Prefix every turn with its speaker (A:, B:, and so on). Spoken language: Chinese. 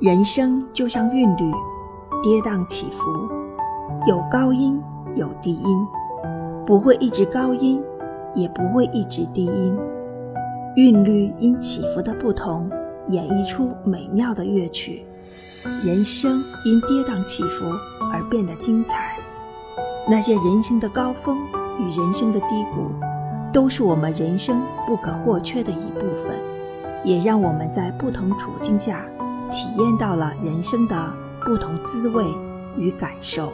A: 人生就像韵律，跌宕起伏，有高音，有低音，不会一直高音，也不会一直低音。韵律因起伏的不同，演绎出美妙的乐曲。人生因跌宕起伏而变得精彩。那些人生的高峰与人生的低谷，都是我们人生不可或缺的一部分，也让我们在不同处境下体验到了人生的不同滋味与感受。